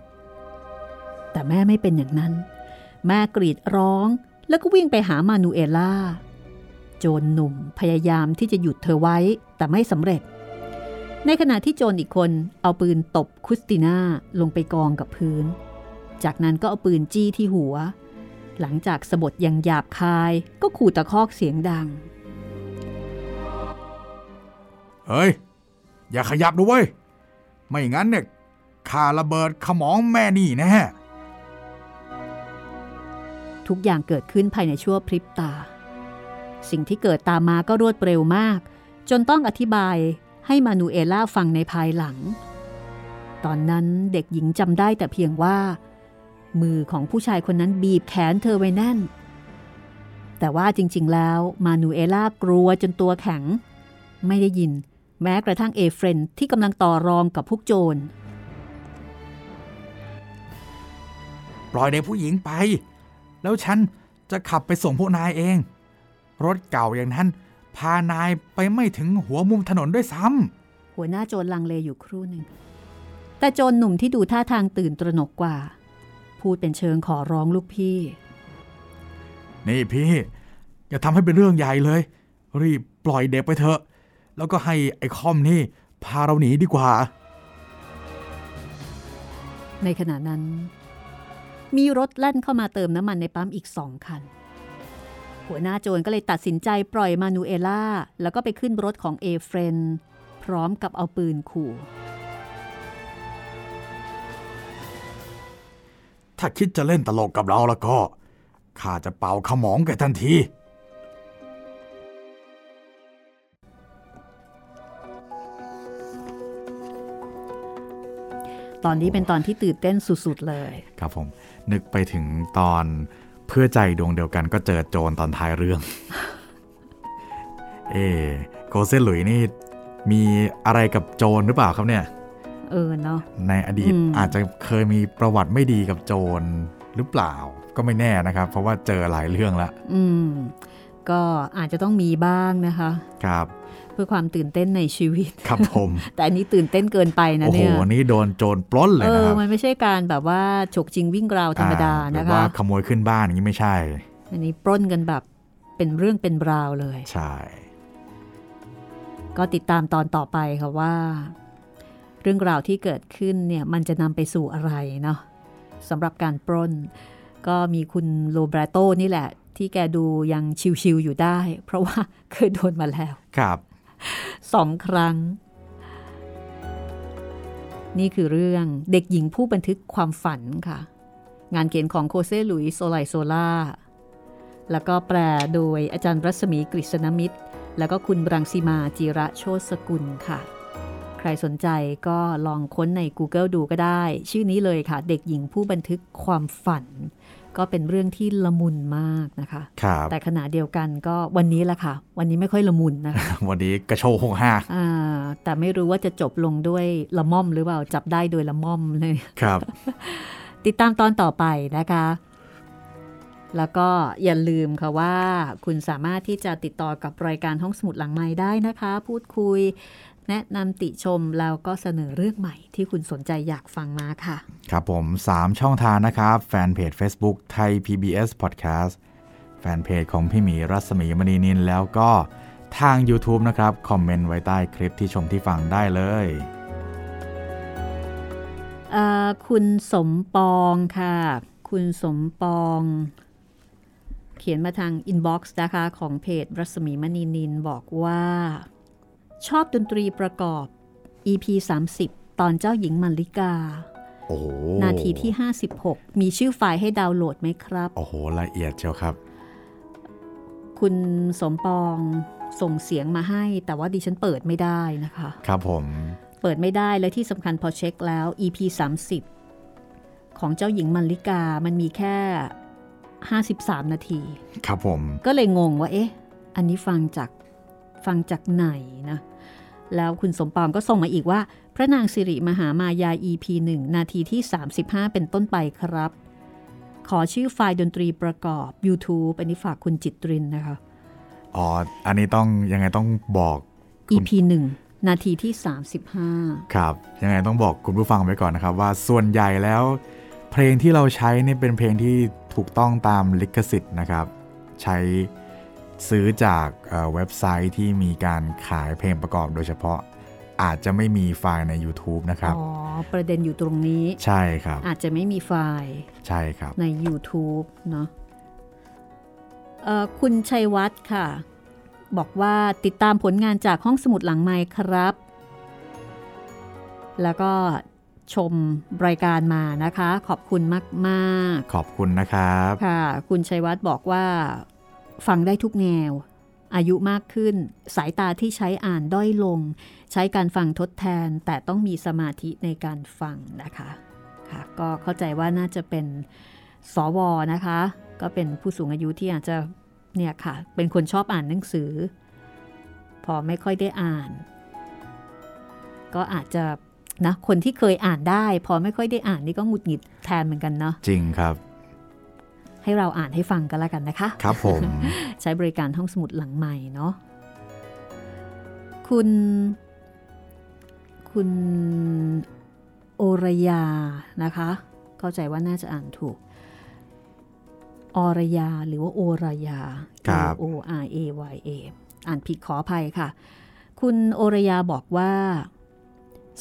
แต่แม่ไม่เป็นอย่างนั้น แม่กรีดร้องแล้วก็วิ่งไปหามานูเอล่า โจรหนุ่มพยายามที่จะหยุดเธอไว้แต่ไม่สำเร็จ ในขณะที่โจรอีกคนเอาปืนตบคุสติน่าลงไปกองกับพื้น จากนั้นก็เอาปืนจี้ที่หัว หลังจากสะบดอย่างหยาบคายก็ขู่ตะคอกเสียงดัง เฮ้ย อย่าขยับด้วยไม่งั้นเนี่ยข้าระเบิดขมองแม่นี่แน่ทุกอย่างเกิดขึ้นภายในชั่วพริบตา สิ่งที่เกิดตามมาก็รวดเร็วมาก จนต้องอธิบายให้มานูเอล่าฟังในภายหลัง ตอนนั้นเด็กหญิงจำได้แต่เพียงว่า มือของผู้ชายคนนั้นบีบแขนเธอไว้แน่น แต่ว่าจริงๆแล้วมานูเอล่ากลัวจนตัวแข็ง ไม่ได้ยิน แม้กระทั่งเอเฟรนที่กำลังต่อรองกับพวกโจร ปล่อยเด็กผู้หญิงไป แล้วฉันจะขับไปส่งพวกนายเอง รถเก่าอย่างนั้น พานายไปไม่ถึงหัวมุมถนนด้วยซ้ำหัวหน้าโจรลังเลอยู่ครู่หนึ่ง แต่โจรหนุ่มที่ดูท่าทางตื่นตระหนกกว่า พูดเป็นเชิงขอร้องลูกพี่ นี่พี่ อย่าทำให้เป็นเรื่องใหญ่เลย รีบปล่อยเด็กไปเถอะ แล้วก็ให้ไอ้คอมนี่พาเราหนีดีกว่า ในขณะนั้น มีรถแล่นเข้ามาเติมน้ำมันในปั๊มอีกสองคัน หัวหน้าโจรก็เลยตัดสินใจปล่อยมานูเอล่า แล้วก็ไปขึ้นรถของเอเฟรนพร้อมกับเอาปืนขู่ ถ้าคิดจะเล่นตลกกับเราแล้วก็ข้าจะเป่าขมองแกทันที ตอนนี้เป็นตอนที่ตื่นเต้นสุดๆเลย ครับผม นึกไปถึงตอนเพื่อใจดวงเดียวกันก็เจอโจรตอนท้ายเรื่อง เอโกเซนหลุยนี่มีอะไรกับโจรหรือเปล่าครับเนี่ย เออเนาะในอดีตอืมอาจจะเคยมีประวัติไม่ดีกับโจรหรือเปล่าก็ไม่แน่นะครับ เพราะว่าเจอหลายเรื่องแล้วอืม ก็อาจจะต้องมีบ้างนะคะ ครับเพื่อความตื่นเต้นในชีวิต ครับผม แต่อันนี้ตื่นเต้นเกินไปนะโอ้โหเนี่ยนี่โดนโจรปล้นเลยเอนะอครับมันไม่ใช่การแบบว่าฉกจริงวิ่งราวธรรมดาอ่หนะรือว่าคะขโมยขึ้นบ้านอย่างนี้ไม่ใช่ อันนี้ปล้นกันแบบเป็นเรื่องเป็นราวเลย ใช่ ก็ติดตามตอนต่อไปค่ะว่า เรื่องราวที่เกิดขึ้นเนี่ยมันจะนำไปสู่อะไรเนาะสำหรับการปล้น ก็มีคุณโรเบรโตนี่แหละที่แกดูยังชิวๆอยู่ได้ เพราะว่าเคยโดนมาแล้ว ครับ สองครั้ง นี่คือเรื่องเด็กหญิงผู้บันทึกความฝันค่ะ งานเขียนของโคเซลุยส์โอไลโซล่า แล้วก็แปลโดยอาจารย์รัศมีกฤษณมิษ แล้วก็คุณรังสีมาจิระโชตสกุลค่ะ ใครสนใจก็ลองค้นใน Google ดูก็ได้ ชื่อนี้เลยค่ะ เด็กหญิงผู้บันทึกความฝัน ก็เป็นเรื่องที่ละมุนมากนะคะครับแต่ขณะเดียวกันก็วันนี้แหละค่ะ วันนี้ไม่ค่อยละมุนนะคะวันนี้กระโชกหกห้าอ่าแต่ไม่รู้ว่าจะจบลงด้วยละม่อมหรือเปล่าจับได้โดยละม่อมเลยครับ ติดตามตอนต่อไปนะคะแล้วก็อย่าลืมค่ะว่า คุณสามารถที่จะติดต่อกับรายการห้องสมุดหลังไม้ได้นะคะ พูดคุย แนะนำติชมแล้วก็เสนอเรื่องใหม่ที่คุณสนใจอยากฟังมาค่ะ ครับผม 3 ช่องทางนะครับ แฟนเพจ Facebook ไทย PBS Podcast แฟนเพจของพี่หมีรัศมีมณีนินแล้วก็ทาง YouTube นะครับ คอมเมนต์ไว้ใต้คลิปที่ชมที่ฟังได้เลยเอ่อคุณสมปองค่ะ คุณสมปอง เขียนมาทางอินบ็อกซ์นะคะ ของเพจรัศมีมณีนินบอกว่า ชอบดนตรีประกอบ EP 30 ตอนเจ้าหญิงมัลลิกาโอ้โหนาทีที่ 56 มีชื่อไฟล์ให้ดาวน์โหลดไหมครับ โอ้โหละเอียดเชียวครับ คุณสมปองส่งเสียงมาให้ แต่ว่าดิฉันเปิดไม่ได้นะคะ ครับผม เปิดไม่ได้และที่สำคัญพอเช็คแล้ว EP 30 ของเจ้าหญิงมัลลิกามันมีแค่ 53 นาที ครับผม ก็เลยงงว่าเอ๊ะ อันนี้ฟังจากฟังจากไหนนะ แล้วคุณสมปองก็ส่งมาอีกว่า พระนางสิริมหามายา EP 1 นาทีที่ 35 เป็นต้นไปครับ ขอชื่อไฟล์ดนตรีประกอบ YouTube อันนี้ฝากคุณจิตรินนะคะ อ๋อ อันนี้ต้องยังไงต้องบอก EP 1 นาทีที่ 35 ครับ ยังไงต้องบอกคุณผู้ฟังไว้ก่อนนะครับว่าส่วนใหญ่แล้ว เพลงที่เราใช้นี่เป็นเพลงที่ถูกต้องตามลิขสิทธิ์นะครับ ใช้ ซื้อจากเอ่อเว็บไซต์ที่มีการขายเพลงประกอบโดยเฉพาะ อาจจะไม่มีไฟล์ใน YouTube นะครับ อ๋อ ประเด็นอยู่ตรงนี้ ใช่ครับ อาจจะไม่มีไฟล์ ใช่ครับ ใน YouTube เนาะเอ่อคุณชัยวัฒน์ค่ะ บอกว่าติดตามผลงานจากห้องสมุดหลังไมค์ครับ แล้วก็ชมรายการมานะคะ ขอบคุณมากขอบคุณนะครับๆค่ะ คุณชัยวัฒน์บอกว่า ฟังได้ทุกแนว อายุมากขึ้น สายตาที่ใช้อ่านด้อยลง ใช้การฟังทดแทนแต่ต้องมีสมาธิในการฟังนะคะค่ะก็เข้าใจว่าน่าจะเป็นสวนะคะ ก็เป็นผู้สูงอายุที่อาจจะเนี่ยค่ะ เป็นคนชอบอ่านหนังสือ พอไม่ค่อยได้อ่าน ก็อาจจะนะคนที่เคยอ่านได้ พอไม่ค่อยได้อ่านนี่ก็หงุดหงิดแทนเหมือนกันเนาะจริงครับ ให้เราอ่านให้ฟังกันแล้วกันนะคะ ครับผม ใช้บริการห้องสมุดหลังใหม่เนาะคุณ คุณโอรยานะคะ เข้าใจว่าน่าจะอ่านถูกอรยาหรือว่าโอรยาครับ O R A Y A อ่านผิดขออภัยค่ะ คุณโอรยาบอกว่า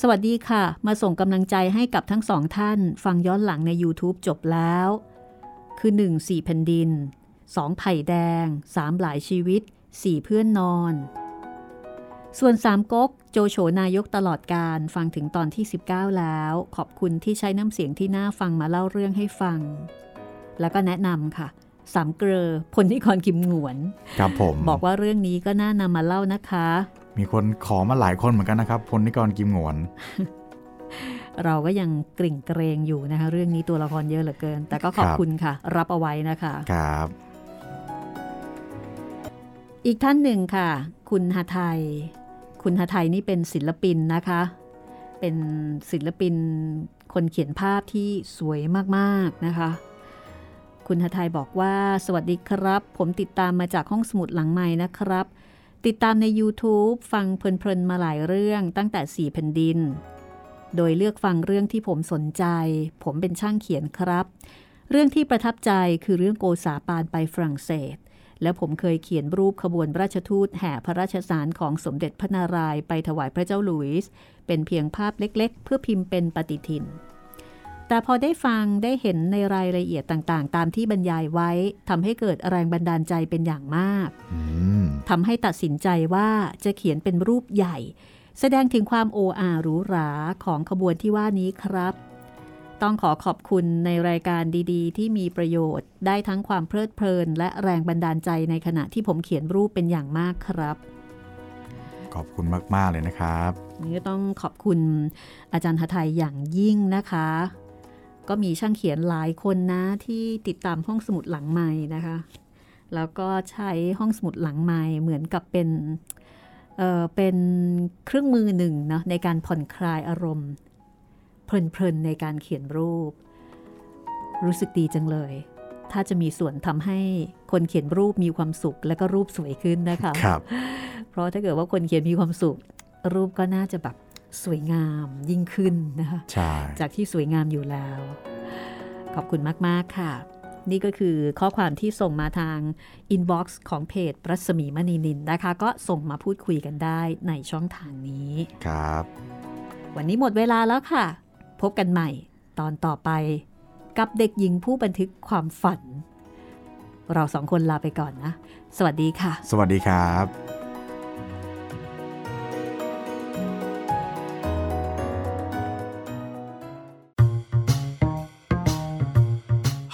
สวัสดีค่ะ มาส่งกำลังใจให้กับทั้งสองท่าน ฟังย้อนหลังใน YouTube จบแล้ว คือ 1. 4แผ่นดิน 2. ไผ่แดง 3. หลายชีวิต 4. เพื่อนนอน ส่วน3ก๊กโจโฉนายกตลอดการฟังถึงตอนที่ 19 แล้ว ขอบคุณที่ใช้น้ำเสียงที่น่าฟังมาเล่าเรื่องให้ฟัง แล้วก็แนะนำค่ะสามเกลอพลนิกรกิมหงวน ครับผม บอกว่าเรื่องนี้ก็น่านำมาเล่านะคะ มีคนขอมาหลายคนเหมือนกันนะครับพลนิกรกิมหงวน เราก็ยังกริ่งเกรงอยู่นะคะ เรื่องนี้ตัวละครเยอะเหลือเกิน แต่ก็ขอบครับคุณค่ะ รับเอาไว้นะคะครับ อีกท่านหนึ่งค่ะ คุณหไทย คุณหไทยนี่เป็นศิลปินนะคะ เป็นศิลปินคนเขียนภาพที่สวยมากๆนะคะคุณหไทยบอกว่า สวัสดีครับ ผมติดตามมาจากห้องสมุดหลังใหม่นะครับ ติดตามใน YouTube ฟังเพลินๆมาหลายเรื่องตั้งแต่ 4 แผ่นดิน โดยเลือกฟังเรื่องที่ผมสนใจ ผมเป็นช่างเขียนครับ เรื่องที่ประทับใจคือเรื่องโกษาปานไปฝรั่งเศส และผมเคยเขียนรูปขบวนราชทูตแห่พระราชสารของสมเด็จพระนารายณ์ไปถวายพระเจ้าหลุยส์เป็นเพียงภาพเล็กๆ เพื่อพิมพ์เป็นปฏิทิน แต่พอได้ฟังได้เห็นในรายละเอียดต่างๆ ตามที่บรรยายไว้ทำให้เกิดแรงบันดาลใจเป็นอย่างมากอืมทำให้ตัดสินใจว่าจะเขียนเป็นรูปใหญ่ แสดงถึงความโออาหรูหราของขบวนที่ว่านี้ครับ ต้องขอขอบคุณในรายการดีๆ ที่มีประโยชน์ ได้ทั้งความเพลิดเพลิน และแรงบันดาลใจในขณะที่ผมเขียนรูปเป็นอย่างมากครับ ขอบคุณมาก ๆ เลยนะครับนี่ก็ต้องขอบคุณอาจารย์หทัยอย่างยิ่งนะคะ ก็มีช่างเขียนหลายคนนะที่ติดตามห้องสมุดหลังใหม่นะคะ แล้วก็ใช้ห้องสมุดหลังใหม่เหมือนกับเป็น เอ่อเป็นเครื่องมือหนึ่งเนาะในการผ่อนคลายอารมณ์ เพลินๆในการเขียนรูป รู้สึกดีจังเลย ถ้าจะมีส่วนทำให้คนเขียนรูปมีความสุข และก็รูปสวยขึ้นนะคะครับ เพราะถ้าเกิดว่าคนเขียนมีความสุข รูปก็น่าจะแบบสวยงามยิ่งขึ้นนะคะใช่จากที่สวยงามอยู่แล้ว ขอบคุณมาก ๆ ค่ะ นี่ก็คือข้อความที่ส่งมาทาง inbox ของเพจรัศมีมณีนินนะคะ ก็ส่งมาพูดคุยกันได้ในช่องทางนี้ ครับ วันนี้หมดเวลาแล้วค่ะ พบกันใหม่ตอนต่อไป กับเด็กหญิงผู้บันทึกความฝัน เราสองคนลาไปก่อนนะ สวัสดีค่ะ สวัสดีครับ